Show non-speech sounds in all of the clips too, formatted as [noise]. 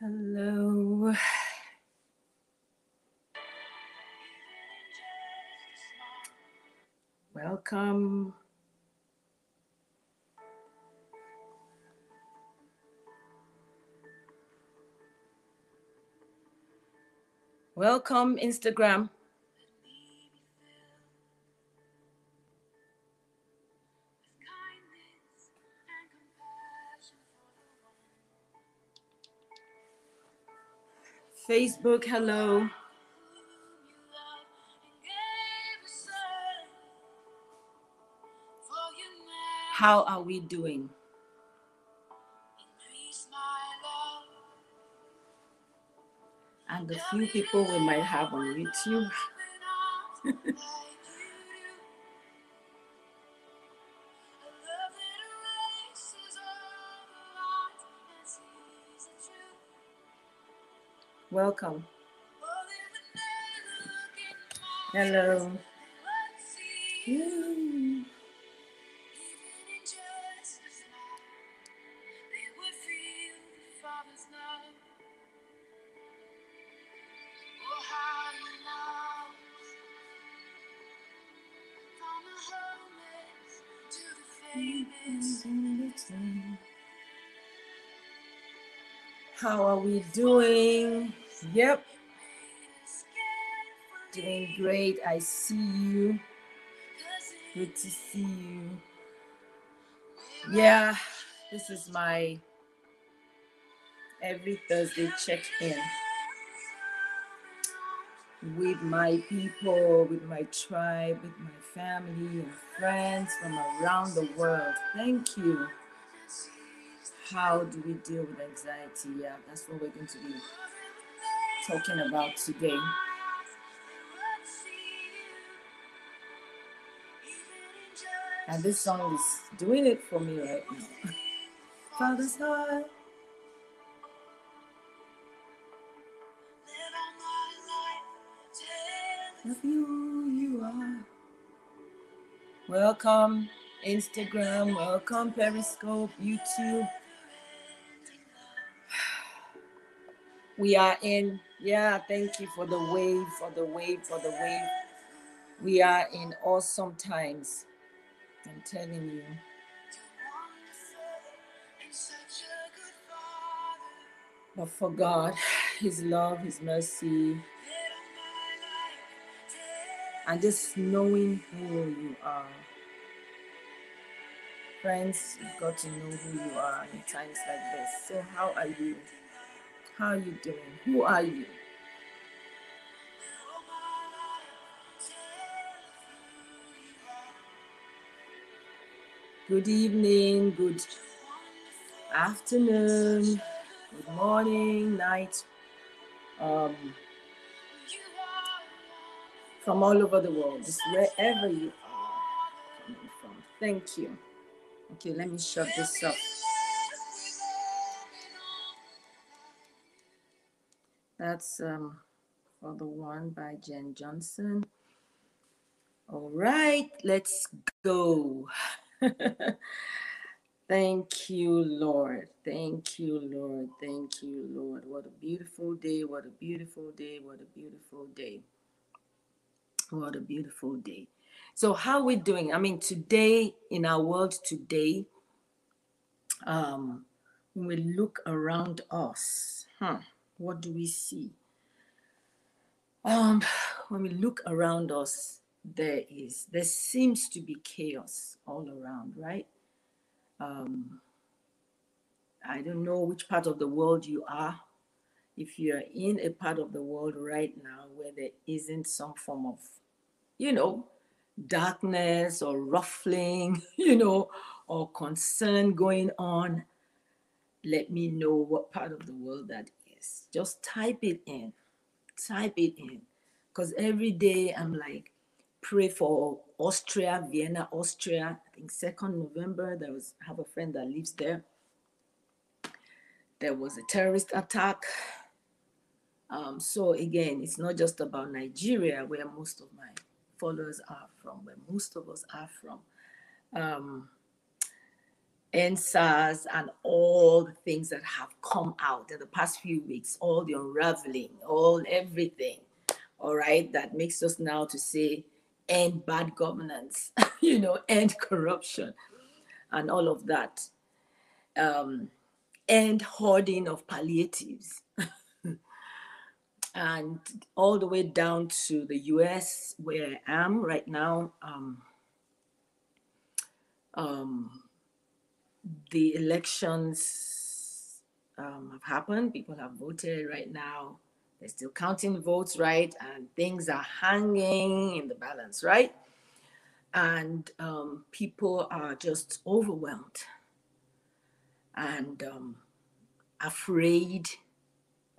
Hello. Welcome. Welcome, Instagram. Facebook, hello. How are we doing? And the few people we might have on YouTube. [laughs] Welcome. Hello. How are we doing? Yep. Doing great. I see you. Good to see you. Yeah, this is my every Thursday check in with my people, with my tribe, with my family and friends from around the world. Thank you. How do we deal with anxiety? Yeah, that's what we're going to be talking about today. And this song is doing it for me right now. [laughs] Father's heart. Of you, you are. Welcome, Instagram. Welcome, Periscope, YouTube. [sighs] We are in, yeah, thank you for the wave, for the wave, for the wave. We are in awesome times. I'm telling you. But for God, His love, His mercy, and just knowing who you are. Friends, you've got to know who you are in times like this. So, how are you? How are you doing? Who are you? Good evening, good afternoon, good morning, night. Um, from all over the world, just wherever you are coming from. Thank you. Okay, let me shut this up. That's um, for the one by Jenn Johnson. All right, let's go. [laughs] Thank you, Lord. Thank you, Lord. Thank you, Lord. What a beautiful day. What a beautiful day. What a beautiful day. What a beautiful day. So, how we doing? I mean, today, in our world today, um, when we look around us, huh, what do we see? Um, when we look around us, there is, there seems to be chaos all around, right? Um, I don't know which part of the world you are. If you're in a part of the world right now where there isn't some form of, you know, darkness or ruffling, [laughs] you know, or concern going on, let me know what part of the world that Just type it in. Type it in. Because every day I'm like, pray for Austria, Vienna, Austria. I think 2nd November, there was I have a friend that lives there. There was a terrorist attack. Um, so again, it's not just about Nigeria, where most of my followers are from, where most of us are from. Um, EndSARS and all the things that have come out in the past few weeks, all the unraveling, all everything, all right, that makes us now to say end bad governance, [laughs] you know, end corruption and all of that. Um, end hoarding of palliatives. [laughs] and all the way down to the US, where I am right now. Um, um, the elections um, have happened. People have voted right now. They're still counting votes, right? And things are hanging in the balance, right? And um, people are just overwhelmed and um, afraid.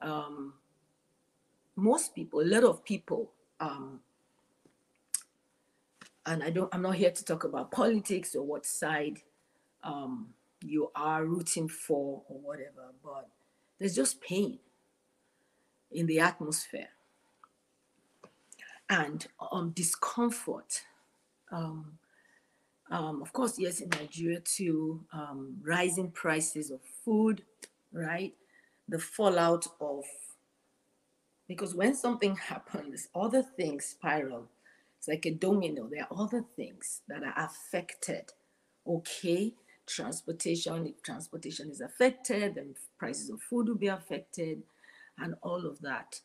Um, most people, a lot of people, um, and I don't, I'm not here to talk about politics or what side um, you are rooting for or whatever, but there's just pain in the atmosphere and um, discomfort. Um, um, of course, yes, in Nigeria too, um, rising prices of food, right? The fallout of, because when something [laughs] happens, other things spiral. It's like a domino. There are other things that are affected. Okay, transportation, if transportation is affected, then prices of food will be affected, and all of that.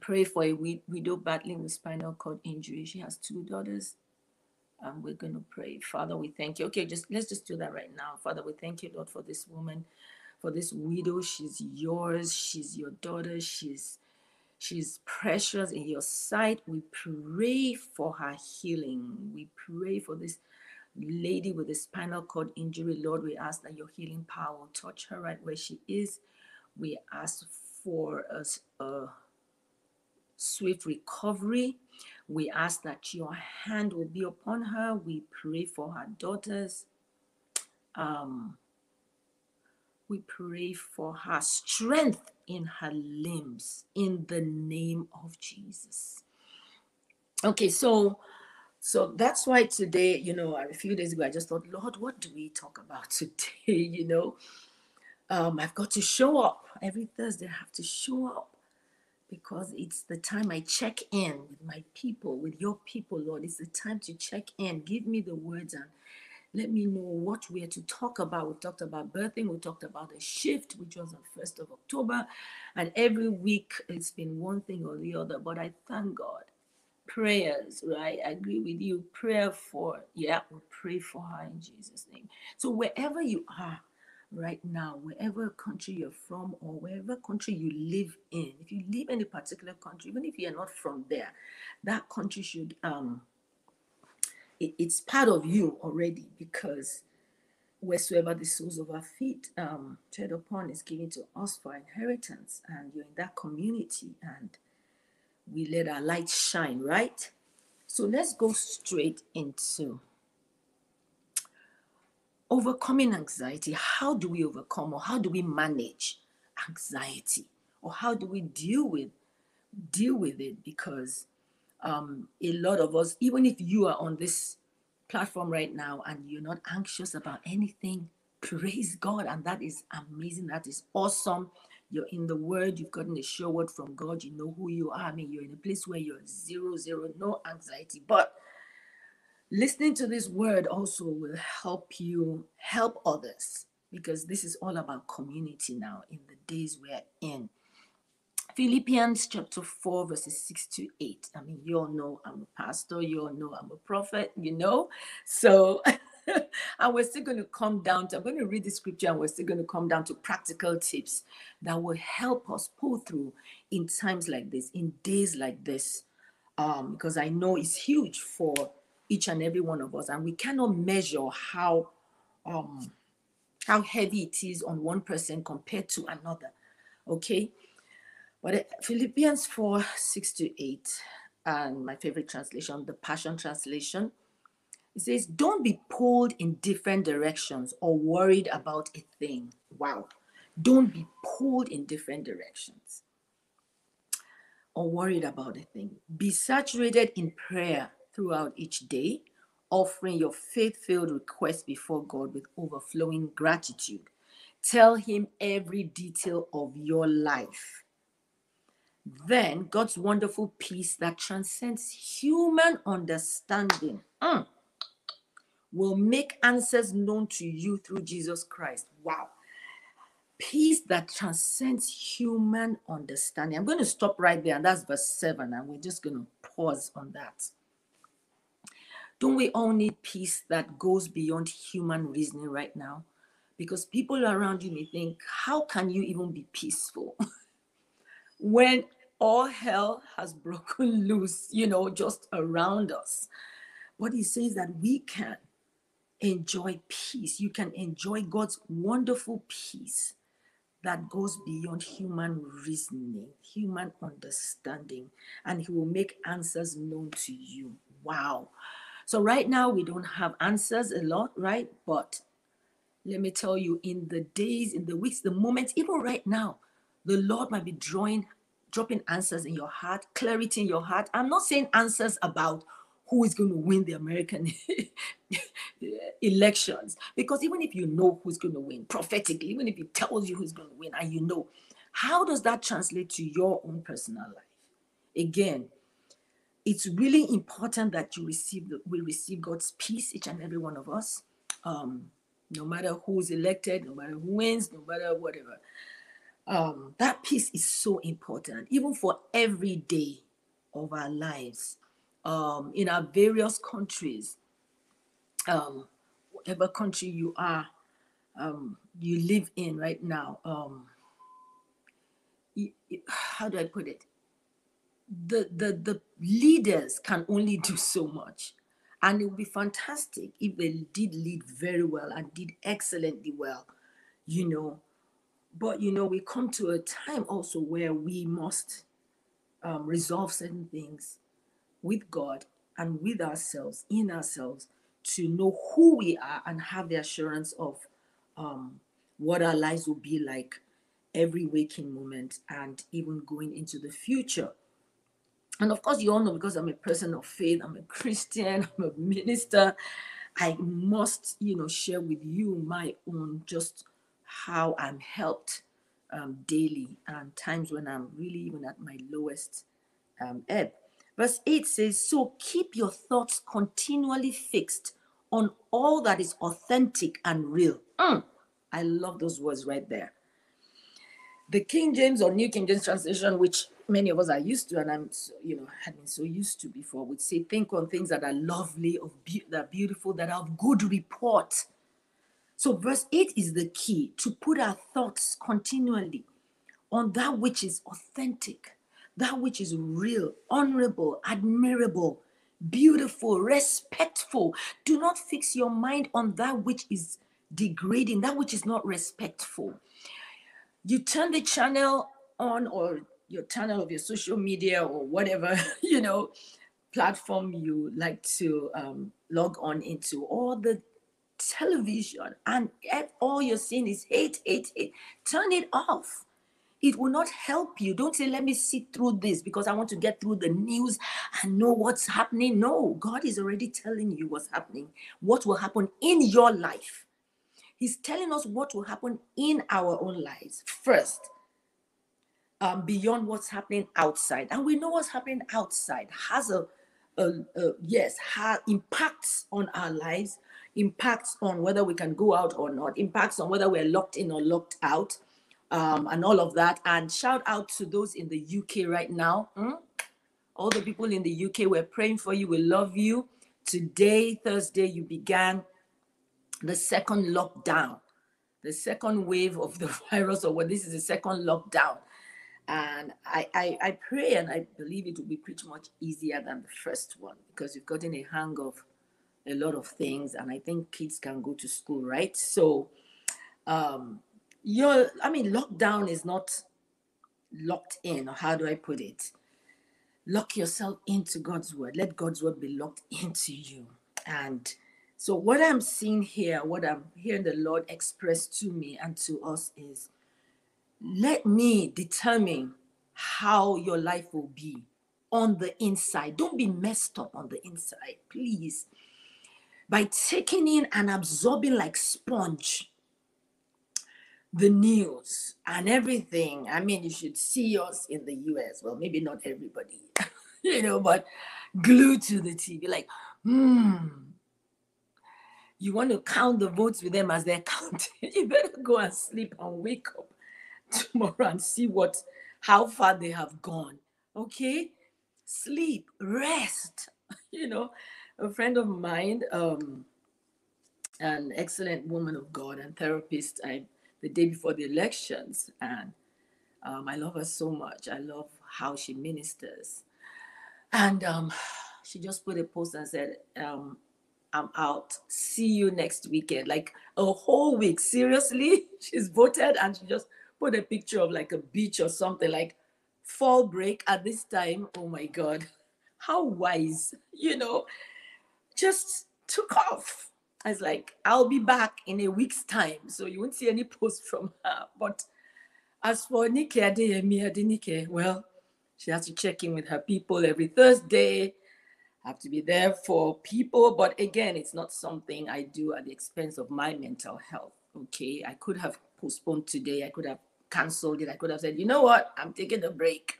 Pray for a widow battling with spinal cord injury. She has two daughters. And we're going to pray. Father, we thank you. Okay, just let's just do that right now. Father, we thank you, Lord, for this woman, for this widow. She's yours. She's your daughter. She's she's precious in your sight. We pray for her healing. We pray for this lady with a spinal cord injury, Lord, we ask that your healing power will touch her right where she is. We ask for a, a swift recovery. We ask that your hand will be upon her. We pray for her daughters. Um, we pray for her strength in her limbs in the name of Jesus. Okay, so so that's why today, you know, a few days ago, I just thought, Lord, what do we talk about [laughs] today? You know, um, I've got to show up every Thursday. I have to show up because it's the time I check in with my people, with your people, Lord. It's the time to check in. Give me the words and let me know what we are to talk about. We talked about birthing, we talked about the shift, which was on 1st of October. And every week it's been one thing or the other. But I thank God prayers, right? I agree with you. Prayer for, yeah, we pray for her in Jesus' name. So wherever you are right now, wherever country you're from or wherever country you live in, if you live in a particular country, even if you're not from there, that country should um it, it's part of you already because wheresoever the soles of our feet um tread upon is given to us for inheritance and you're in that community and we let our light shine, right? So let's go straight into overcoming anxiety. How do we overcome or how do we manage anxiety? Or how do we deal with deal with it? Because um, a lot of us, even if you are on this platform right now and you're not anxious about anything, praise God. And that is amazing. That is awesome you're in the word, you've gotten a sure word from God, you know who you are. I mean, you're in a place where you're zero, zero, no anxiety. But listening to this word also will help you help others because this is all about community now in the days we're in. Philippians chapter 4, verses 6 to 8. I mean, you all know I'm a pastor, you all know I'm a prophet, you know. So [laughs] [laughs] and we're still going to come down to, I'm going to read the scripture and we're still going to come down to practical tips that will help us pull through in times like this, in days like this. Um, because I know it's huge for each and every one of us, and we cannot measure how um how heavy it is on one person compared to another. Okay. But uh, Philippians 4 6 to 8, and my favorite translation, the Passion Translation, it says, Don't be pulled in different directions or worried about a thing. Wow. Don't be pulled in different directions or worried about a thing. Be saturated in prayer throughout each day. offering your faith filled request before God with overflowing gratitude. Tell Him every detail of your life. Then God's wonderful peace that transcends human understanding mm, will make answers known to you through Jesus Christ. Wow. Peace that transcends human understanding. I'm going to stop right there, and that's verse 7, and we're just going to pause on that. Don't we all need peace that goes beyond human reasoning right now? Because people around you may think, how can you even be peaceful [laughs] when all hell has broken [laughs] loose, you know, just around us? But he says that we can enjoy peace. You can enjoy God's wonderful peace that goes beyond human reasoning, human understanding, and He will make answers known to you. Wow. So, right now, we don't have answers a lot, right? But let me tell you, in the days, in the weeks, the moments, even right now, the Lord might be drawing, dropping answers in your heart, clarity in your heart. I'm not saying answers about who is going to win the American [laughs] elections. Because even if you know who's going to win prophetically, even if he tells you who's going to win and you know, how does that translate to your own personal life? Again, it's really important that you receive the, we receive God's peace, each and every one of us, um, no matter who's elected, no matter who wins, no matter whatever. Um, that peace is so important, even for every day of our lives. Um, in our various countries, um, whatever country you are, um, you live in right now. Um, how do I put it? the the the leaders can only do so much and it would be fantastic if they did lead very well and did excellently well you know but you know we come to a time also where we must um, resolve certain things with god and with ourselves in ourselves to know who we are and have the assurance of um, what our lives will be like every waking moment and even going into the future and of course, you all know because I'm a person of faith, I'm a Christian, [laughs] I'm a minister. I must, you know, share with you my own just how I'm helped um, daily and times when I'm really even at my lowest um, ebb. Verse 8 says, So keep your thoughts continually fixed on all that is authentic and real. Mm, I love those words right there. The King James or New King James translation, which many of us are used to, and I'm, you know, had been so used to before, would say, think on things that are lovely, of be- that are beautiful, that are of good report. So, verse 8 is the key to put our thoughts continually on that which is authentic, that which is real, honorable, admirable, beautiful, respectful. Do not fix your mind on that which is degrading, that which is not respectful. You turn the channel on or your channel of your social media or whatever [laughs] you know platform you like to um, log on into all the television and all you're seeing is hate hate hate turn it off it will not help you. Don't say let me sit through this because i want to get through the news and know what's happening. No god is already telling you what's happening what will happen in your life. He's telling us what will happen in our own lives first um, beyond what's happening outside. And we know what's happening outside has a, a, a yes, ha, impacts on our lives, impacts on whether we can go out or not, impacts on whether we're locked in or locked out, um, and all of that. And shout out to those in the UK right now. Hmm? All the people in the UK, we're praying for you. We love you. Today, Thursday, you began the second lockdown, the second wave of the [laughs] virus, or what this is the second lockdown. And I, I, I pray and I believe it will be pretty much easier than the first one because you've gotten a hang of a lot of things. And I think kids can go to school, right? So, um, you're, I mean, lockdown is not locked in, or how do I put it? Lock yourself into God's word. Let God's word be locked [laughs] into you. And so, what I'm seeing here, what I'm hearing the Lord express to me and to us is let me determine how your life will be on the inside. Don't be messed up on the inside, please. by taking in and absorbing like sponge the news and everything. I mean, you should see us in the US. Well, maybe not everybody, [laughs] you know, but glued to the TV, like, hmm. You want to count the votes with them as they're [laughs] counting. You better go and sleep and wake up tomorrow and see what how far they have gone. Okay? Sleep, rest. [laughs] You know, a friend of mine, um, an excellent woman of God and therapist, I the day before the elections, and um, I love her so much. I love how she ministers, and um, she just put a post and said, um, "I'm out. See you next weekend." Like a whole week. Seriously, [laughs] she's voted, and she just put a picture of like a beach or something like fall break at this time. Oh my God, [laughs] how wise, you know, just took off I was like, I'll be back in a week's time. So you won't see any post from her. But as for Nikki Adeyemi Adenike, well, she has to check in with her people every Thursday. have to be there for people. But again, it's not something I do at the expense of my mental health. Okay. I could have postponed today. I could have canceled it. I could have said, you know what? I'm taking a break.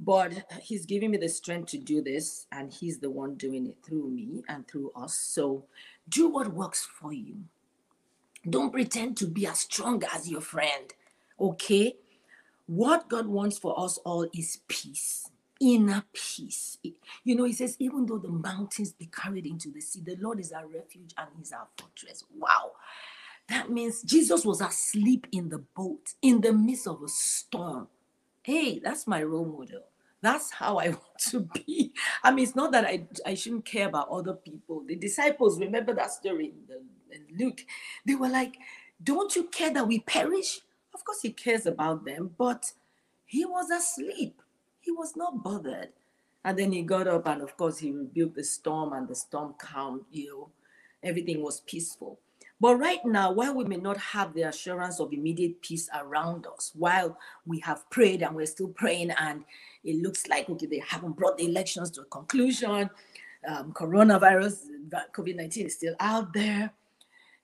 But he's giving me the strength to do this, and he's the one doing it through me and through us. So do what works for you. Don't pretend to be as strong as your friend. Okay? What God wants for us all is peace, inner peace. You know, He says, even though the mountains be carried into the sea, the Lord is our refuge and He's our fortress. Wow. That means Jesus was asleep in the boat in the midst of a storm. Hey, that's my role model. That's how I [laughs] want to be. I mean, it's not that I, I shouldn't care about other people. The disciples, remember that story in, the, in Luke? They were like, Don't you care that we perish? Of course, he cares about them, but he was asleep. He was not bothered. And then he got up, and of course, he rebuked the storm, and the storm calmed, you know, everything was peaceful. But right now, while we may not have the assurance of immediate peace around us, while we have prayed and we're still praying, and it looks like okay, they haven't brought the elections to a conclusion, um, coronavirus, COVID 19 is still out there.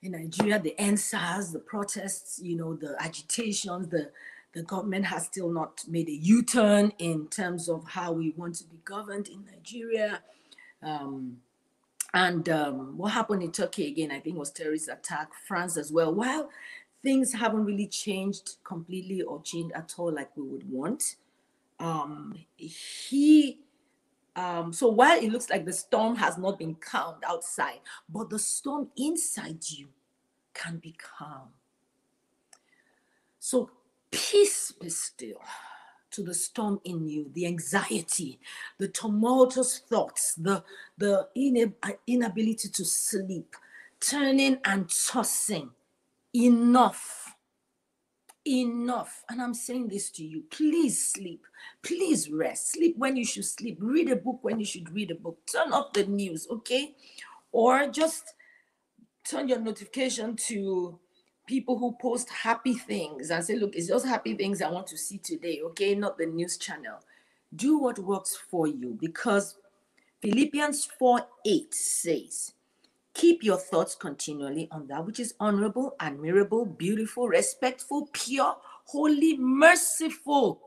In Nigeria, the EndSARS, the protests, you know, the agitations, the the government has still not made a U-turn in terms of how we want to be governed in Nigeria. Um, and um, what happened in Turkey again, I think was terrorist attack, France as well. While things haven't really changed completely or changed at all like we would want, um, he um, so while it looks like the storm has not been calmed outside, but the storm inside you can be calm. So peace be still to the storm in you, the anxiety, the tumultuous thoughts, the, the uh, inability to sleep, turning and tossing. Enough. Enough. And I'm saying this to you. Please sleep. Please rest. Sleep when you should sleep. Read a book when you should read a book. Turn off the news, okay? Or just turn your notification to people who post happy things and say, look, it's just happy things I want to see today, okay? Not the news channel. Do what works for you because Philippians 4 8 says, Keep your thoughts continually on that which is honorable, admirable, beautiful, respectful, pure, holy, merciful.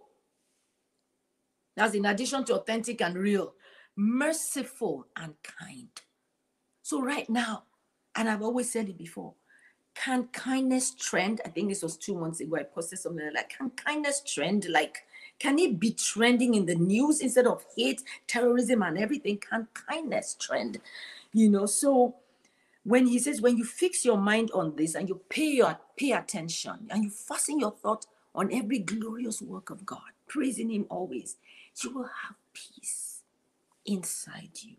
That's in addition to authentic and real, merciful and kind. So, right now, and I've always said it before, can kindness trend? I think this was two months ago. I posted something like, can kindness trend? Like, can it be trending in the news instead of hate, terrorism, and everything? Can kindness trend? You know, so when he says, when you fix your mind on this and you pay your pay attention and you fasten your thought on every glorious work of God, praising him always, you will have peace inside you.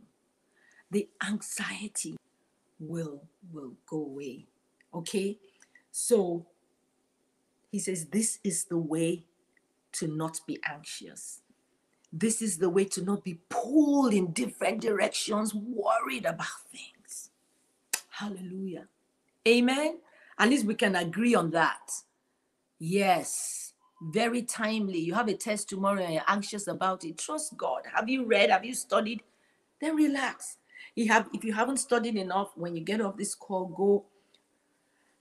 The anxiety will will go away Okay. So he says, This is the way to not be anxious. This is the way to not be pulled in different directions, worried about things. Hallelujah. Amen. At least we can agree on that. Yes, very timely. You have a test tomorrow and you're anxious about it. Trust God. Have you read? Have you studied? Then relax. You have, if you haven't studied enough, when you get off this call, go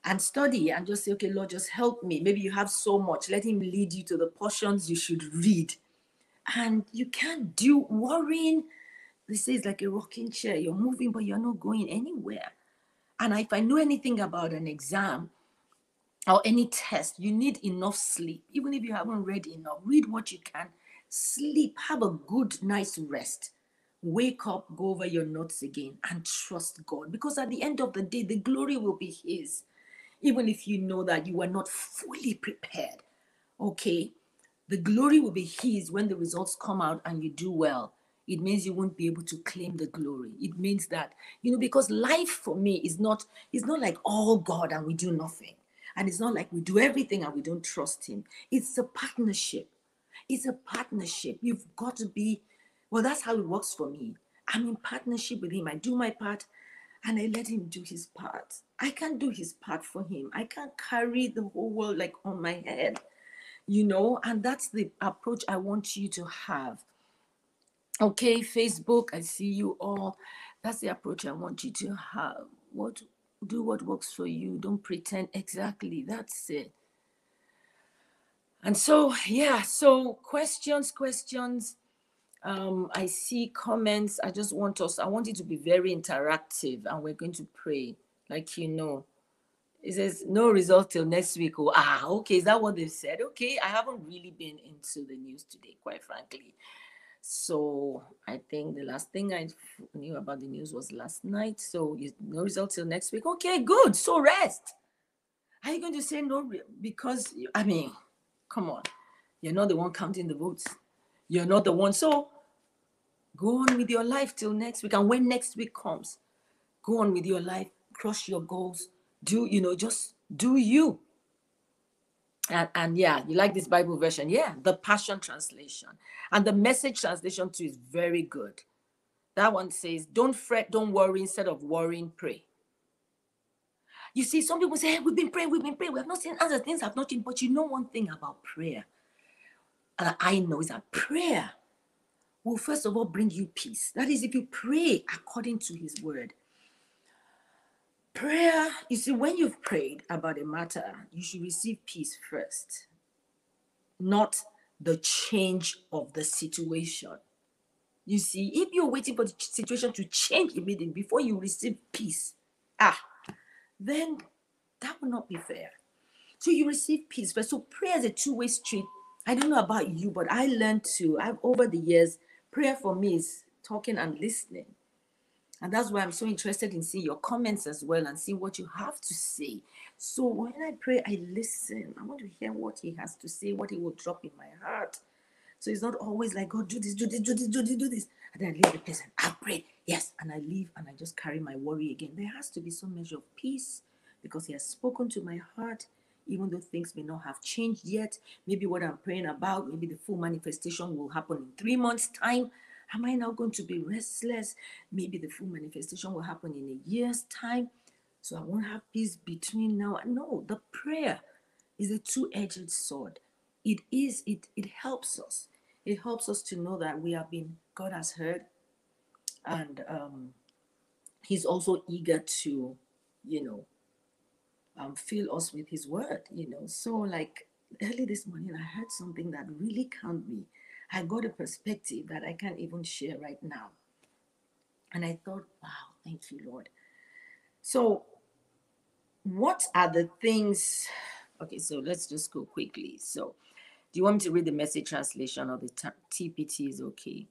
and study and just say, okay, Lord, just help me. Maybe you have so much. Let Him lead you to the portions you should read. And you can't do worrying. They say it's like a rocking chair. You're moving, but you're not going anywhere. And if I know anything about an exam or any test, you need enough sleep. Even if you haven't read enough, read what you can. Sleep, have a good, nice rest. Wake up, go over your notes again, and trust God. Because at the end of the day, the glory will be His even if you know that you were not fully prepared. Okay, the glory will be His when the results come out and you do well. It means you won't be able to claim the glory. It means that, you know, because life for me is not, is not like all God and we do nothing. And it's not like we do everything and we don't trust Him. It's a partnership. It's a partnership. You've got to be, well, that's how it works for me. I'm in partnership with Him. I do my part and I let him do his part. I can't do his part for him. I can't carry the whole world like on my head, you know, and that's the approach I want you to have. Okay, Facebook, I see you all. That's the approach I want you to have. What do what works for you. Don't pretend exactly. That's it. And so, yeah, so questions, questions um, I see comments. I just want us, I want it to be very interactive and we're going to pray, like you know. It says no result till next week. Oh, ah, okay. Is that what they said? Okay. I haven't really been into the news today, quite frankly. So I think the last thing I knew about the news was last night. So no result till next week. Okay, good. So rest. Are you going to say no? Because I mean, come on, you're not the one counting the votes. You're not the one. So Go on with your life till next week. And when next week comes, go on with your life, crush your goals, do, you know, just do you. And, and yeah, you like this Bible version? Yeah, the Passion Translation. And the message translation too is very good. That one says, Don't fret, don't worry. Instead of worrying, pray. You see, some people say, hey, We've been praying, we've been praying, we have not seen other things have not changed. But you know one thing about prayer, I know is that prayer will first of all bring you peace. That is, if you pray according to his word. Prayer, you see, when you've prayed about a matter, you should receive peace first, not the change of the situation. You see, if you're waiting for the situation to change immediately before you receive peace, ah, then that will not be fair. So you receive peace first. So prayer is a two-way street. I don't know about you, but I learned to, I've over the years, prayer for me is talking and listening. And that's why I'm so interested in seeing your comments as well and seeing what you have to say. So when I pray, I listen. I want to hear what he has to say, what he will drop in my heart. So it's not always like, God, do this, do this, do this, do this, do this. And then I leave the place and I pray, yes. And I leave and I just carry my worry again. There has to be some measure of peace because he has spoken to my heart even though things may not have changed yet. Maybe what I'm praying about, maybe the full manifestation will happen in three months' time. Am I now going to be restless? Maybe the full manifestation will happen in a year's time. So I won't have peace between now no. The prayer is a two-edged sword. It is, it it helps us. It helps us to know that we have been, God has heard, and um, He's also eager to, you know, um, fill us with His word, you know. So, like early this morning, I heard something that really calmed me. I got a perspective that I can't even share right now. And I thought, wow, thank you, Lord. So, what are the things? Okay, so let's just go quickly. So, do you want me to read the message translation or the TPT is okay?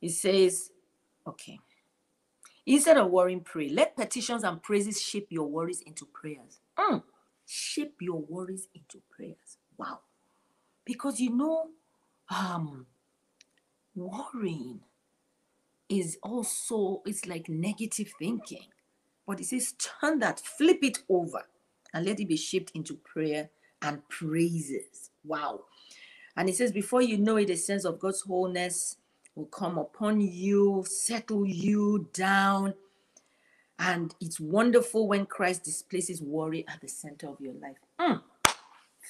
It says, okay. Instead of worrying, pray. Let petitions and praises shape your worries into prayers. Mm. Shape your worries into prayers. Wow. Because you know, um, worrying is also it's like negative thinking. But it says turn that, flip it over, and let it be shaped into prayer and praises. Wow. And it says, before you know it, a sense of God's wholeness will come upon you, settle you down, and it's wonderful when Christ displaces worry at the center of your life. Mm.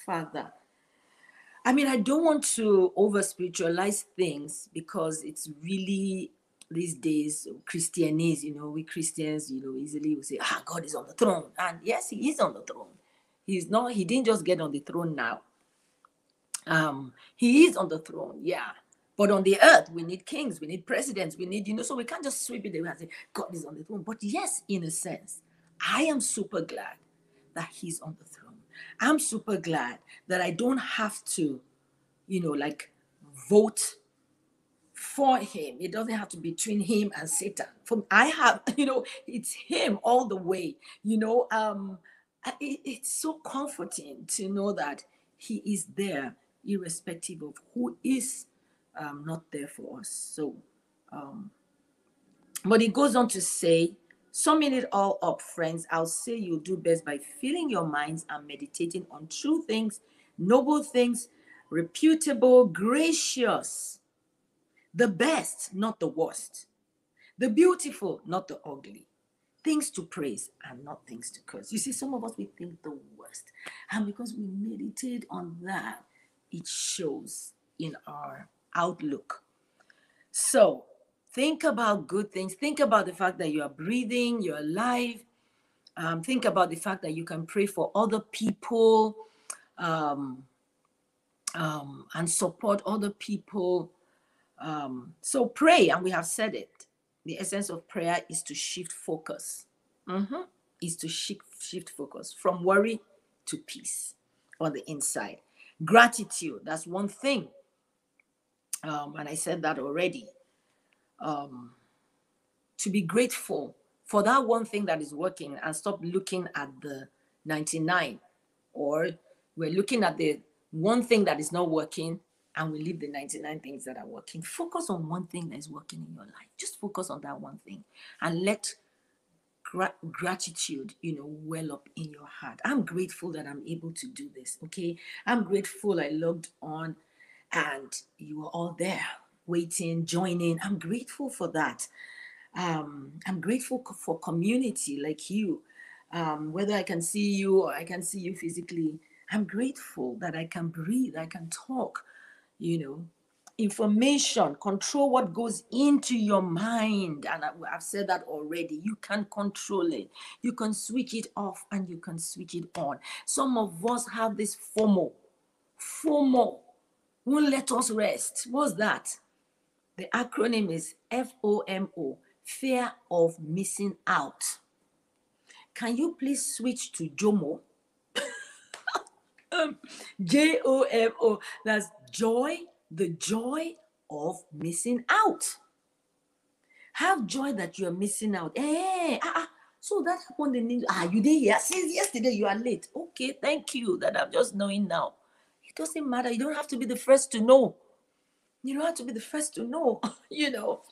Father, I mean, I don't want to over spiritualize things because it's really these days Christianese, you know, we Christians, you know, easily we say, ah, God is on the throne. And yes, he is on the throne. He's not, he didn't just get on the throne now. Um, he is on the throne, yeah. But on the earth, we need kings, we need presidents, we need, you know, so we can't just sweep it away and say, God is on the throne. But yes, in a sense, I am super glad that he's on the throne. I'm super glad that I don't have to, you know, like vote for him. It doesn't have to be between him and Satan. From I have, [laughs] you know, it's him all the way. You know, um, it, it's so comforting to know that he is there, irrespective of who is um, not there for us. So, um, but he goes on to say, summing it all up, friends, I'll say you'll do best by filling your minds and meditating on true things, noble things, reputable, gracious, the best, not the worst, the beautiful, not the ugly, things to praise and not things to curse. You see, some of us we think the worst, and because we meditate on that, it shows in our outlook. So think about good things. Think about the fact that you are breathing, you're alive. Um, think about the fact that you can pray for other people um, um, and support other people. Um, so pray, and we have said it. The essence of prayer is to shift focus. Mm-hmm. Is to shift shift focus from worry to peace on the inside. Gratitude. That's one thing. Um, and I said that already. Um, to be grateful for that one thing that is working and stop looking at the 99 or we're looking at the one thing that is not working and we leave the 99 things that are working. Focus on one thing that is working in your life. Just focus on that one thing and let gra- gratitude, you know, well up in your heart. I'm grateful that I'm able to do this. Okay. I'm grateful I logged on and you were all there waiting, joining. I'm grateful for that. Um, I'm grateful for community like you. Um, whether I can see you or I can see you physically, I'm grateful that I can breathe, I can talk, you know. Information, control what goes into your mind. And I, I've said that already. You can control it. You can switch it off and you can switch it on. Some of us have this FOMO. FOMO won't let us rest. What's that? The acronym is FOMO, fear of missing out. Can you please switch to JOMO? [laughs] um, J O M O. That's joy, the joy of missing out. Have joy that you are missing out. Hey, ah, ah. So that happened in ah, you did here since yesterday. You are late. Okay, thank you. That I'm just knowing now. It doesn't matter. You don't have to be the first to know. You don't have to be the first to know, [laughs] you know.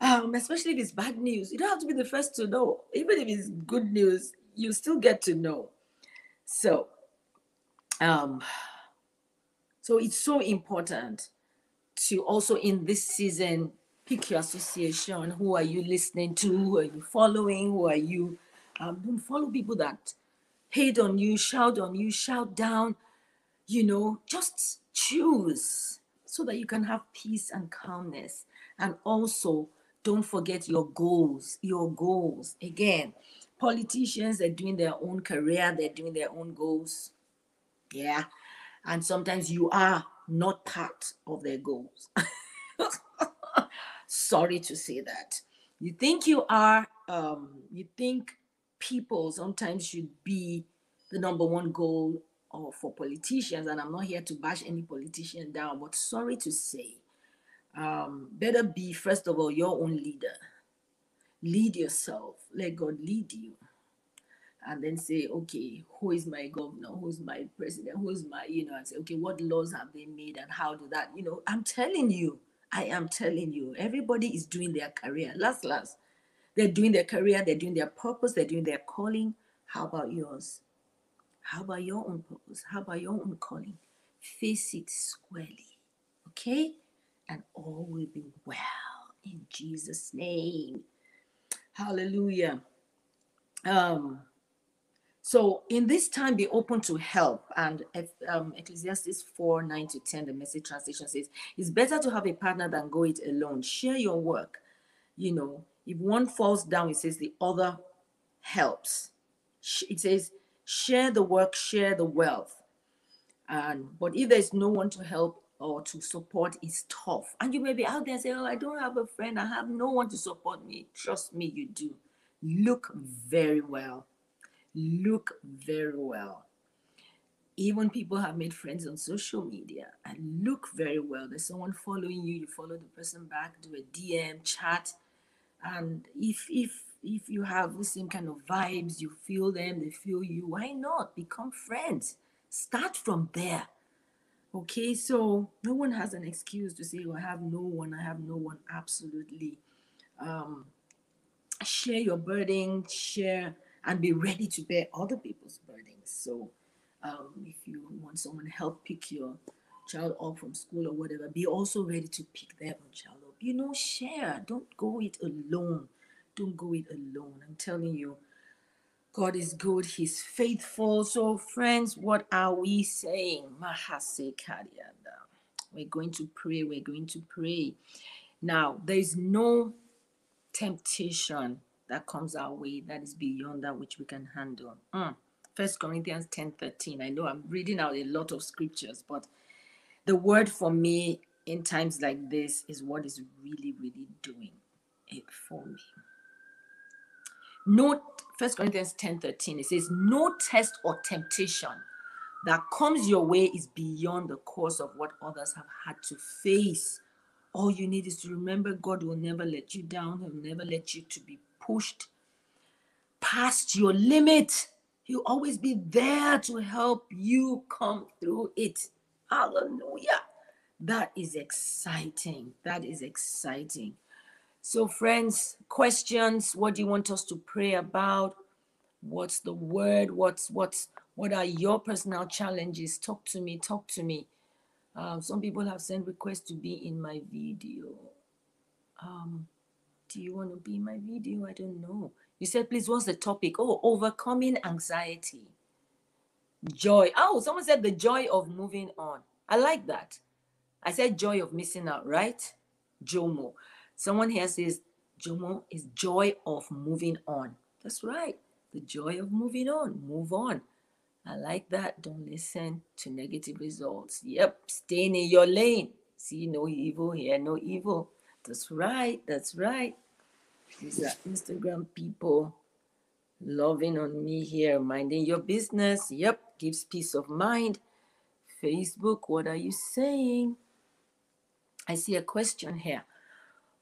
Um, especially if it's bad news. You don't have to be the first to know. Even if it's good news, you still get to know. So, um, so it's so important to also in this season pick your association. Who are you listening to? Who are you following? Who are you? Um, don't follow people that hate on you, shout on you, shout down you know, just choose so that you can have peace and calmness. And also, don't forget your goals. Your goals. Again, politicians are doing their own career, they're doing their own goals. Yeah. And sometimes you are not part of their goals. [laughs] Sorry to say that. You think you are, um, you think people sometimes should be the number one goal or for politicians, and I'm not here to bash any politician down, but sorry to say, um, better be, first of all, your own leader. Lead yourself, let God lead you. And then say, okay, who is my governor? Who's my president? Who's my, you know, and say, okay, what laws have they made and how do that? You know, I'm telling you, I am telling you, everybody is doing their career. Last, last, they're doing their career, they're doing their purpose, they're doing their calling. How about yours? How about your own purpose? How about your own calling? Face it squarely, okay? And all will be well in Jesus' name. Hallelujah. Um, so in this time, be open to help. And um, Ecclesiastes 4 9 to 10, the message translation says, It's better to have a partner than go it alone. Share your work, you know, if one falls down, it says the other helps. It says, share the work, share the wealth. And but if there's no one to help or to support, it's tough. And you may be out there and say, Oh, I don't have a friend, I have no one to support me. Trust me, you do. Look very well. Look very well. Even people have made friends on social media and look very well. There's someone following you, you follow the person back, do a DM, chat. And if if if you have the same kind of vibes, you feel them, they feel you, why not become friends? Start from there. Okay, so no one has an excuse to say, oh, I have no one, I have no one. Absolutely. Um, share your burden, share and be ready to bear other people's burdens. So um, if you want someone to help pick your child up from school or whatever, be also ready to pick their own child up. You know, share. Don't go it alone. Don't go it alone. I'm telling you, God is good. He's faithful. So, friends, what are we saying? We're going to pray. We're going to pray. Now, there is no temptation that comes our way that is beyond that which we can handle. Mm. First Corinthians 10 13. I know I'm reading out a lot of scriptures, but the word for me in times like this is what is really, really doing it for me. Note First Corinthians 10 13. It says, No test or temptation that comes your way is beyond the course of what others have had to face. All you need is to remember God will never let you down, He'll never let you to be pushed past your limit. He'll always be there to help you come through it. Hallelujah. That is exciting. That is exciting. So, friends, questions. What do you want us to pray about? What's the word? What's what's what are your personal challenges? Talk to me. Talk to me. Um, some people have sent requests to be in my video. Um, do you want to be in my video? I don't know. You said, please, what's the topic? Oh, overcoming anxiety. Joy. Oh, someone said the joy of moving on. I like that. I said joy of missing out, right? Jomo. Someone here says, Jomo is joy of moving on. That's right. The joy of moving on. Move on. I like that. Don't listen to negative results. Yep. Staying in your lane. See no evil hear, no evil. That's right. That's right. These are Instagram people loving on me here, minding your business. Yep. Gives peace of mind. Facebook, what are you saying? I see a question here.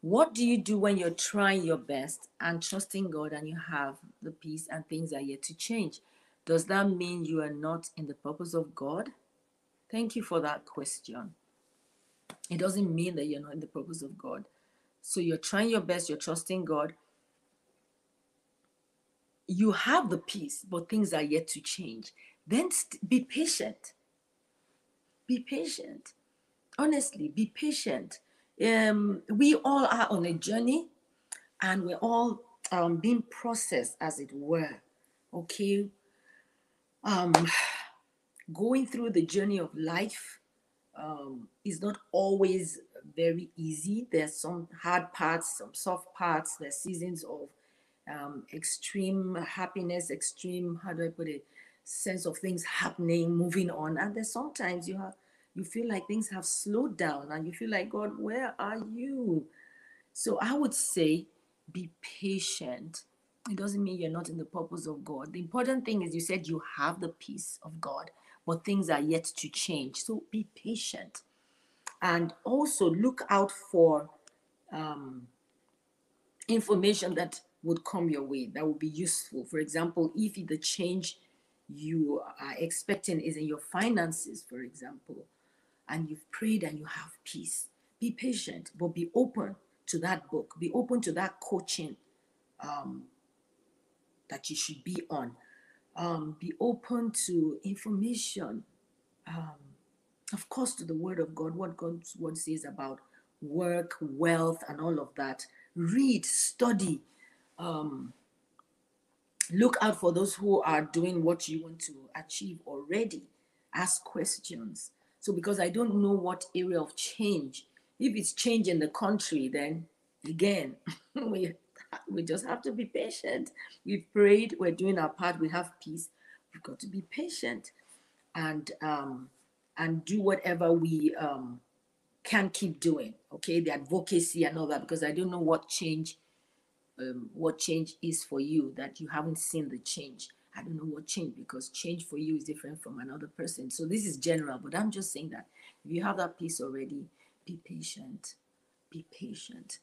What do you do when you're trying your best and trusting God and you have the peace and things are yet to change? Does that mean you are not in the purpose of God? Thank you for that question. It doesn't mean that you're not in the purpose of God. So you're trying your best, you're trusting God. You have the peace, but things are yet to change. Then be patient. Be patient. Honestly, be patient um, we all are on a journey and we're all um, being processed, as it were. Okay. Um, going through the journey of life um, is not always very easy. There's some hard parts, some soft parts. There's seasons of um, extreme happiness, extreme, how do I put it, sense of things happening, moving on. And there's sometimes you have you feel like things have slowed down and you feel like, God, where are you? So I would say be patient. It doesn't mean you're not in the purpose of God. The important thing is you said you have the peace of God, but things are yet to change. So be patient. And also look out for um, information that would come your way that would be useful. For example, if the change you are expecting is in your finances, for example, and you've prayed and you have peace. Be patient, but be open to that book. Be open to that coaching um, that you should be on. Um, be open to information. Um, of course, to the word of God, what God's word says about work, wealth, and all of that. Read, study. Um, look out for those who are doing what you want to achieve already. Ask questions. So because I don't know what area of change, if it's change in the country, then again, [laughs] we we just have to be patient. We've prayed, we're doing our part, we have peace. We've got to be patient and um and do whatever we um can keep doing. Okay, the advocacy and all that, because I don't know what change um what change is for you that you haven't seen the change. I don't know what change because change for you is different from another person. So this is general, but I'm just saying that if you have that peace already, be patient. Be patient.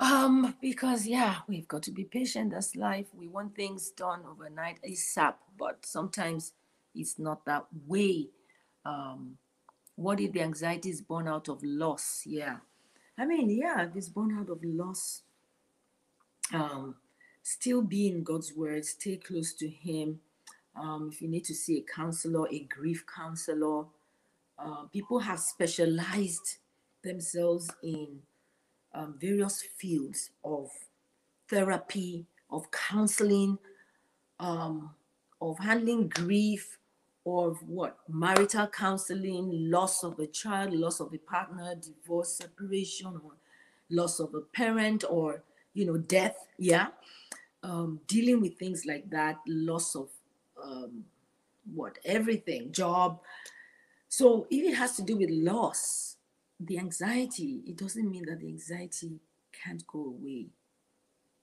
Um, because yeah, we've got to be patient. That's life. We want things done overnight ASAP, but sometimes it's not that way. Um, what if the anxiety is born out of loss? Yeah. I mean, yeah, if it's born out of loss, um, still be in God's word, stay close to Him. Um, if you need to see a counselor, a grief counselor, uh, people have specialized themselves in um, various fields of therapy, of counseling, um, of handling grief, of what marital counseling, loss of a child, loss of a partner, divorce, separation, or loss of a parent, or you know, death. Yeah, um, dealing with things like that, loss of um, what everything, job. So if it has to do with loss, the anxiety, it doesn't mean that the anxiety can't go away.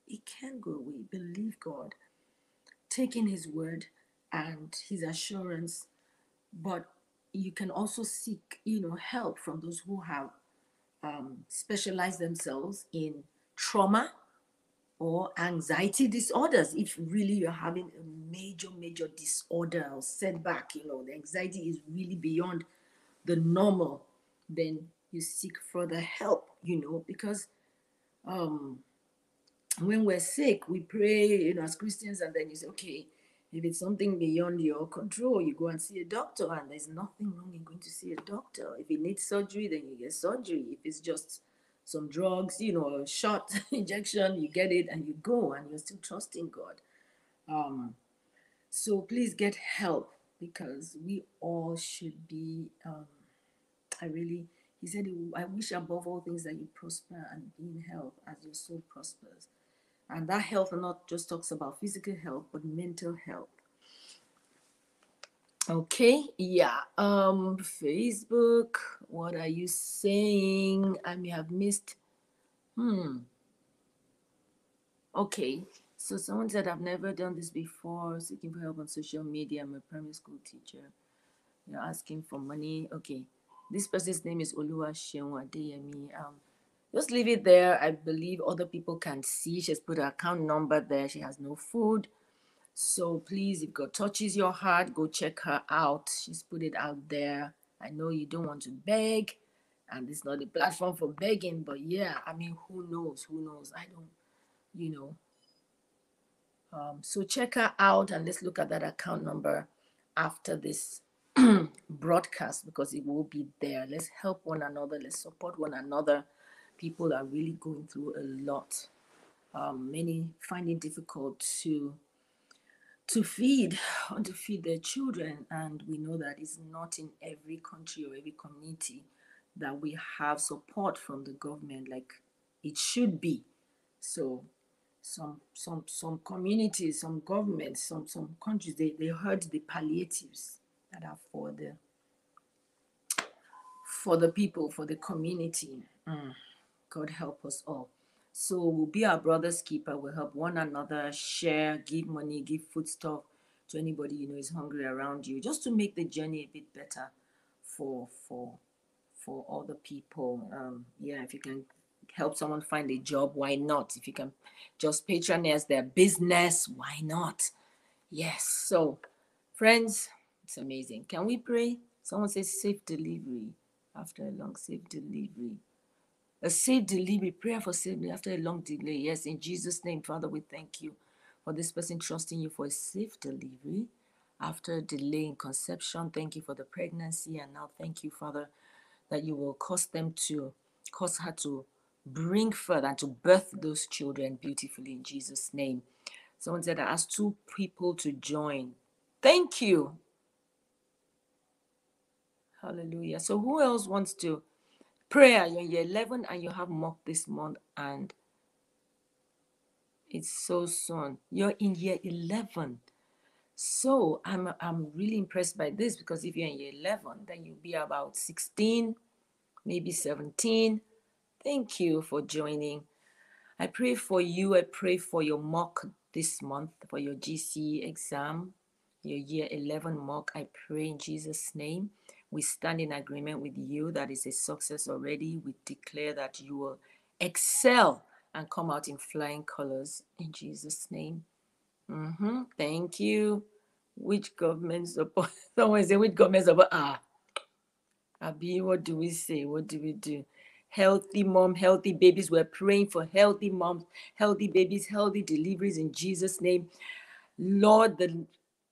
It can go away. Believe God. Take in His word and His assurance, but you can also seek, you know, help from those who have um, specialized themselves in trauma or anxiety disorders. If really you're having a major, major disorder or setback, you know, the anxiety is really beyond the normal, then you seek further help, you know, because um when we're sick, we pray, you know, as Christians, and then you say, okay, if it's something beyond your control, you go and see a doctor, and there's nothing wrong in going to see a doctor. If you need surgery, then you get surgery. If it's just some drugs, you know, a shot [laughs] injection, you get it and you go, and you're still trusting God. Um, so please get help because we all should be. Um, I really he said, I wish above all things that you prosper and be in health as your soul prospers. And that health not just talks about physical health, but mental health. Okay, yeah. Um, Facebook, what are you saying? I may have missed. Hmm. Okay, so someone said I've never done this before, seeking for help on social media. I'm a primary school teacher. You're asking for money. Okay. This person's name is Oluwaseun Adeyemi. Um, just leave it there. I believe other people can see. She's put her account number there. She has no food. So please, if God touches your heart, go check her out. She's put it out there. I know you don't want to beg, and it's not a platform for begging, but yeah, I mean, who knows? Who knows? I don't, you know. Um, so check her out and let's look at that account number after this [clears throat] broadcast because it will be there. Let's help one another. Let's support one another. People are really going through a lot. Um, many find it difficult to to feed [sighs] to feed their children, and we know that it's not in every country or every community that we have support from the government like it should be. So some some some communities, some governments, some some countries they, they heard the palliatives that are for the for the people, for the community. Mm. God help us all. So we'll be our brother's keeper. We'll help one another, share, give money, give foodstuff to anybody you know is hungry around you, just to make the journey a bit better for for for other people. Um, yeah, if you can help someone find a job, why not? If you can just patronize their business, why not? Yes. So, friends, it's amazing. Can we pray? Someone says safe delivery after a long safe delivery. A safe delivery, prayer for safety after a long delay. Yes, in Jesus' name, Father, we thank you for this person trusting you for a safe delivery after delay in conception. Thank you for the pregnancy. And now thank you, Father, that you will cause them to, cause her to bring forth and to birth those children beautifully in Jesus' name. Someone said, I asked two people to join. Thank you. Hallelujah. So who else wants to prayer. You're in year 11 and you have mock this month, and it's so soon. You're in year 11. So I'm I'm really impressed by this because if you're in year 11, then you'll be about 16, maybe 17. Thank you for joining. I pray for you. I pray for your mock this month for your GC exam, your year 11 mock. I pray in Jesus' name. We stand in agreement with you that is a success already. We declare that you will excel and come out in flying colors in Jesus' name. Mm-hmm. Thank you. Which government support? [laughs] Someone say which government support? Ah, Abi, what do we say? What do we do? Healthy mom, healthy babies. We're praying for healthy moms, healthy babies, healthy deliveries in Jesus' name. Lord, the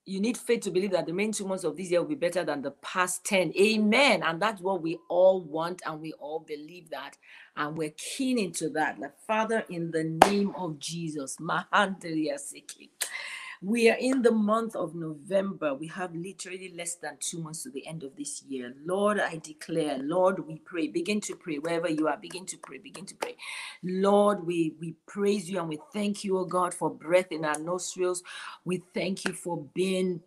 you need faith to believe that the main two months of this year will be better than the past 10. Amen. And that's what we all want, and we all believe that. And we're keen into that. Like, Father, in the name of Jesus, we are in the month of November. We have literally less than two months to the end of this year. Lord, I declare, Lord, we pray. Begin to pray wherever you are. Begin to pray. Begin to pray. Lord, we, we praise you and we thank you, oh God, for breath in our nostrils. We thank you for being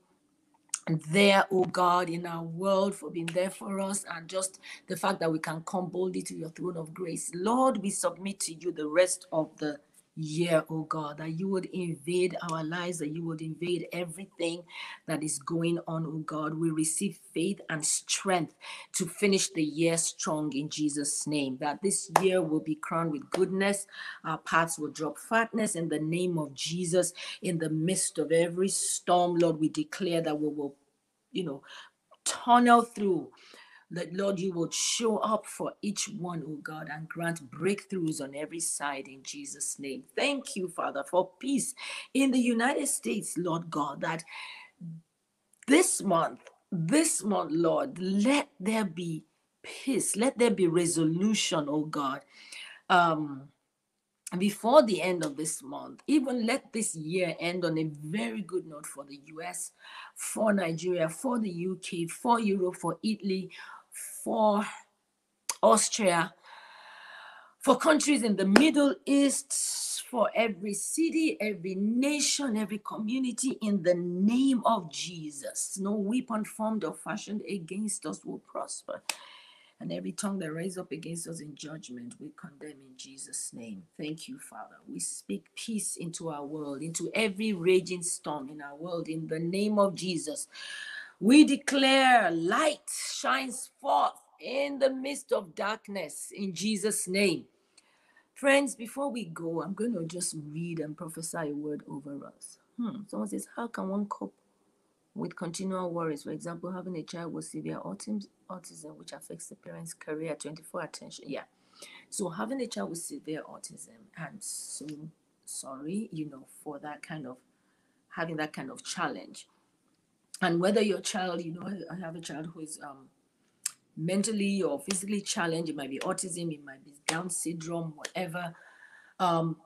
there, oh God, in our world, for being there for us, and just the fact that we can come boldly to your throne of grace. Lord, we submit to you the rest of the year, oh God, that you would invade our lives, that you would invade everything that is going on, oh God. We receive faith and strength to finish the year strong in Jesus' name. That this year will be crowned with goodness, our paths will drop fatness in the name of Jesus. In the midst of every storm, Lord, we declare that we will, you know, tunnel through that Lord, you would show up for each one, oh God, and grant breakthroughs on every side in Jesus' name. Thank you, Father, for peace in the United States, Lord God, that this month, this month, Lord, let there be peace, let there be resolution, oh God. Um, before the end of this month, even let this year end on a very good note for the US, for Nigeria, for the UK, for Europe, for Italy, for Austria, for countries in the Middle East, for every city, every nation, every community, in the name of Jesus. No weapon formed or fashioned against us will prosper. And every tongue that rises up against us in judgment, we condemn in Jesus' name. Thank you, Father. We speak peace into our world, into every raging storm in our world, in the name of Jesus. We declare light shines forth in the midst of darkness in Jesus' name. Friends, before we go, I'm going to just read and prophesy a word over us. Hmm. Someone says, How can one cope with continual worries? For example, having a child with severe autism, which affects the parent's career, 24 attention. Yeah. So, having a child with severe autism, I'm so sorry, you know, for that kind of having that kind of challenge and whether your child, you know, I have a child who is um, mentally or physically challenged, it might be autism, it might be Down syndrome, whatever. Um,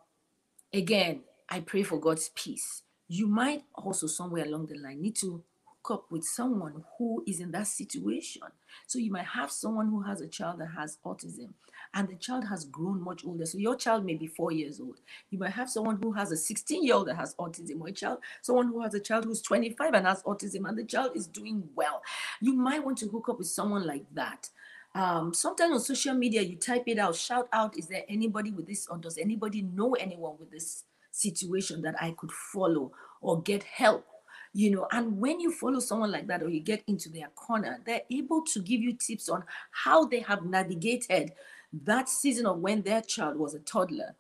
again, I pray for God's peace. You might also, somewhere along the line, need to hook up with someone who is in that situation. So you might have someone who has a child that has autism and the child has grown much older. So your child may be four years old. You might have someone who has a 16 year old that has autism, or a child, someone who has a child who's 25 and has autism, and the child is doing well. You might want to hook up with someone like that. Um, sometimes on social media, you type it out, shout out, is there anybody with this, or does anybody know anyone with this situation that I could follow or get help? you know and when you follow someone like that or you get into their corner they're able to give you tips on how they have navigated that season of when their child was a toddler.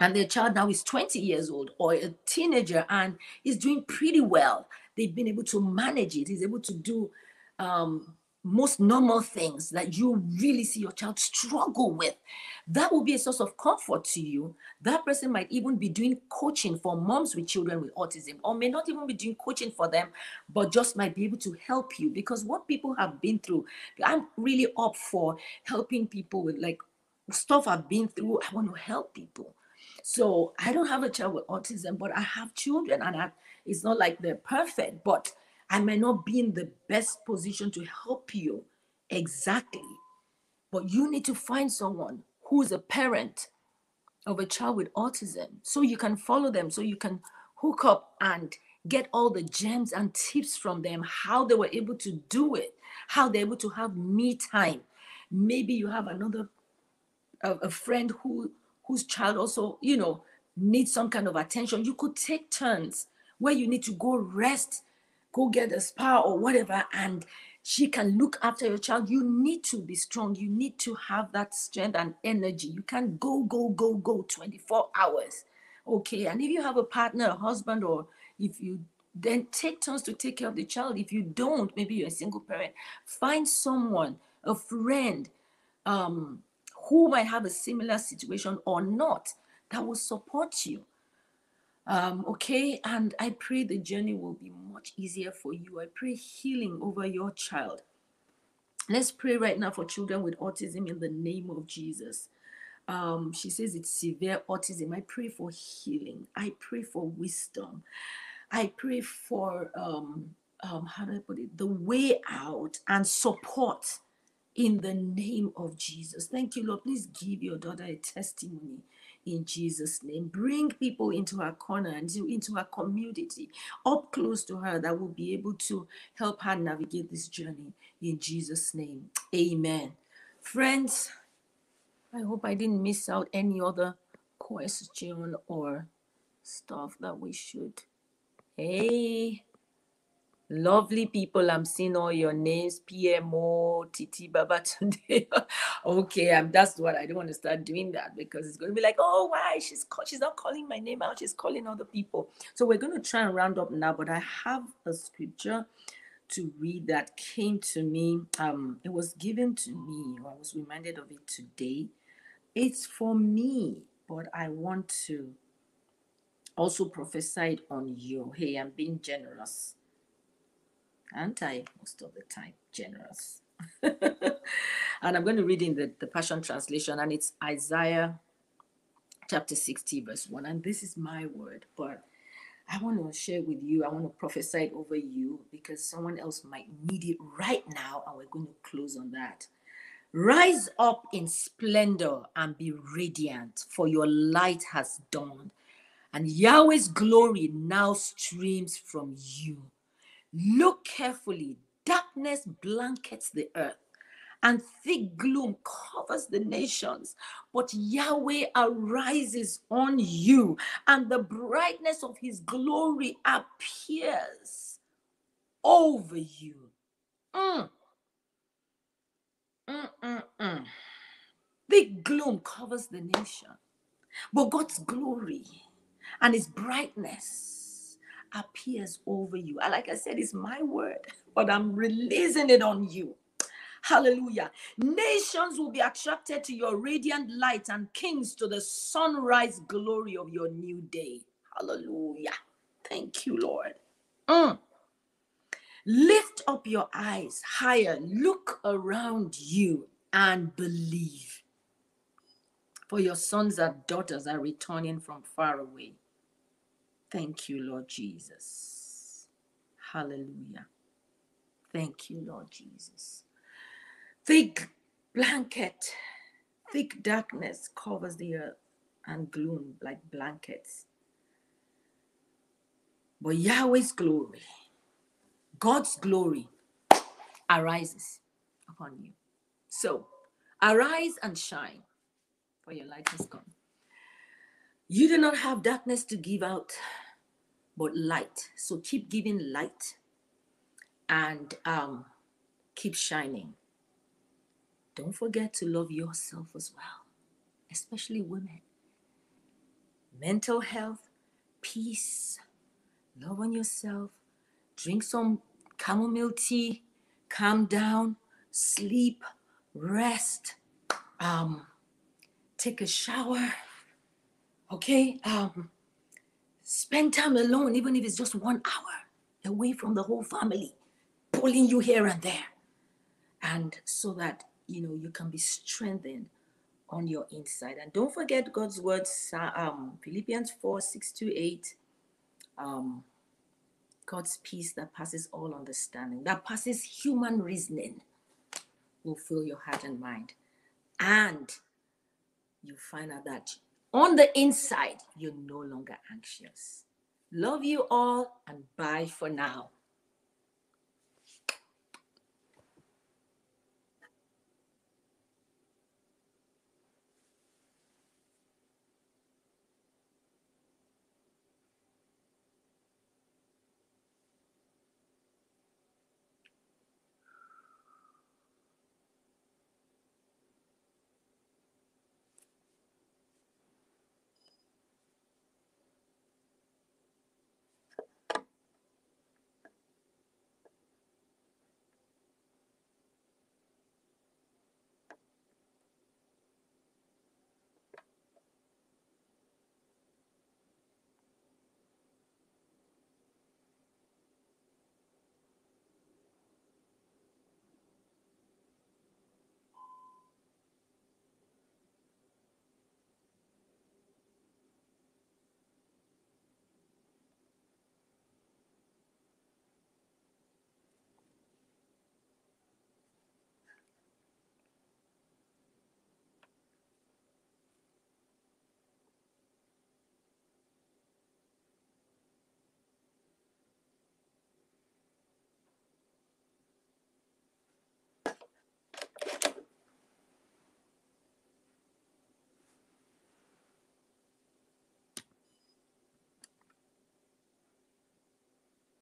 And their child now is 20 years old or a teenager and is doing pretty well. They've been able to manage it he's able to do um, most normal things that you really see your child struggle with, that will be a source of comfort to you. That person might even be doing coaching for moms with children with autism, or may not even be doing coaching for them, but just might be able to help you because what people have been through, I'm really up for helping people with like stuff I've been through. I want to help people. So I don't have a child with autism, but I have children, and I, it's not like they're perfect, but I may not be in the best position to help you exactly. But you need to find someone who's a parent of a child with autism so you can follow them, so you can hook up and get all the gems and tips from them, how they were able to do it, how they're able to have me time. Maybe you have another a, a friend who whose child also, you know, needs some kind of attention. You could take turns where you need to go rest, go get a spa or whatever, and she can look after your child. You need to be strong. You need to have that strength and energy. You can't go, go, go, go 24 hours. Okay. And if you have a partner, a husband, or if you then take turns to take care of the child. If you don't, maybe you're a single parent, find someone, a friend, um, who might have a similar situation or not that will support you. Um, okay, and I pray the journey will be much easier for you. I pray healing over your child. Let's pray right now for children with autism in the name of Jesus. Um, she says it's severe autism. I pray for healing. I pray for wisdom. I pray for um, um, how do I put it? The way out and support in the name of Jesus. Thank you, Lord. Please give your daughter a testimony in Jesus' name. Bring people into her corner and into her community, up close to her, that will be able to help her navigate this journey in Jesus' name. Amen. Friends, I hope I didn't miss out any other question or stuff that we should. Hey, Lovely people, I'm seeing all your names, PMO, Titi Baba today. [laughs] okay, um, that's what I don't want to start doing that because it's going to be like, oh, why she's call- she's not calling my name out, she's calling other people. So we're going to try and round up now, but I have a scripture to read that came to me. Um, it was given to me. I was reminded of it today. It's for me, but I want to also prophesy it on you. Hey, I'm being generous aren't I most of the time generous? [laughs] and I'm going to read in the, the Passion Translation, and it's Isaiah chapter 60, verse 1. And this is my word, but I want to share with you, I want to prophesy it over you because someone else might need it right now, and we're going to close on that. Rise up in splendor and be radiant, for your light has dawned, and Yahweh's glory now streams from you. Look carefully. Darkness blankets the earth, and thick gloom covers the nations. But Yahweh arises on you, and the brightness of his glory appears over you. Mm. Mm, mm, mm. Thick gloom covers the nation, but God's glory and his brightness appears over you. Like I said, it's my word, but I'm releasing it on you. Hallelujah. Nations will be attracted to your radiant light and kings to the sunrise glory of your new day. Hallelujah. Thank you, Lord. Mm. Lift up your eyes higher, look around you and believe. For your sons and daughters are returning from far away. Thank you, Lord Jesus. Hallelujah. Thank you, Lord Jesus. Thick blanket, thick darkness covers the earth and gloom like blankets. But Yahweh's glory, God's glory, arises upon you. So arise and shine, for your light has come. You do not have darkness to give out, but light. So keep giving light and um, keep shining. Don't forget to love yourself as well, especially women. Mental health, peace, love on yourself, drink some chamomile tea, calm down, sleep, rest, um, take a shower Okay? Um, spend time alone, even if it's just one hour away from the whole family, pulling you here and there. And so that you know you can be strengthened on your inside. And don't forget God's words, um, Philippians 4 6 to 8. Um, God's peace that passes all understanding, that passes human reasoning, will fill your heart and mind. and you find out that on the inside, you're no longer anxious. Love you all and bye for now.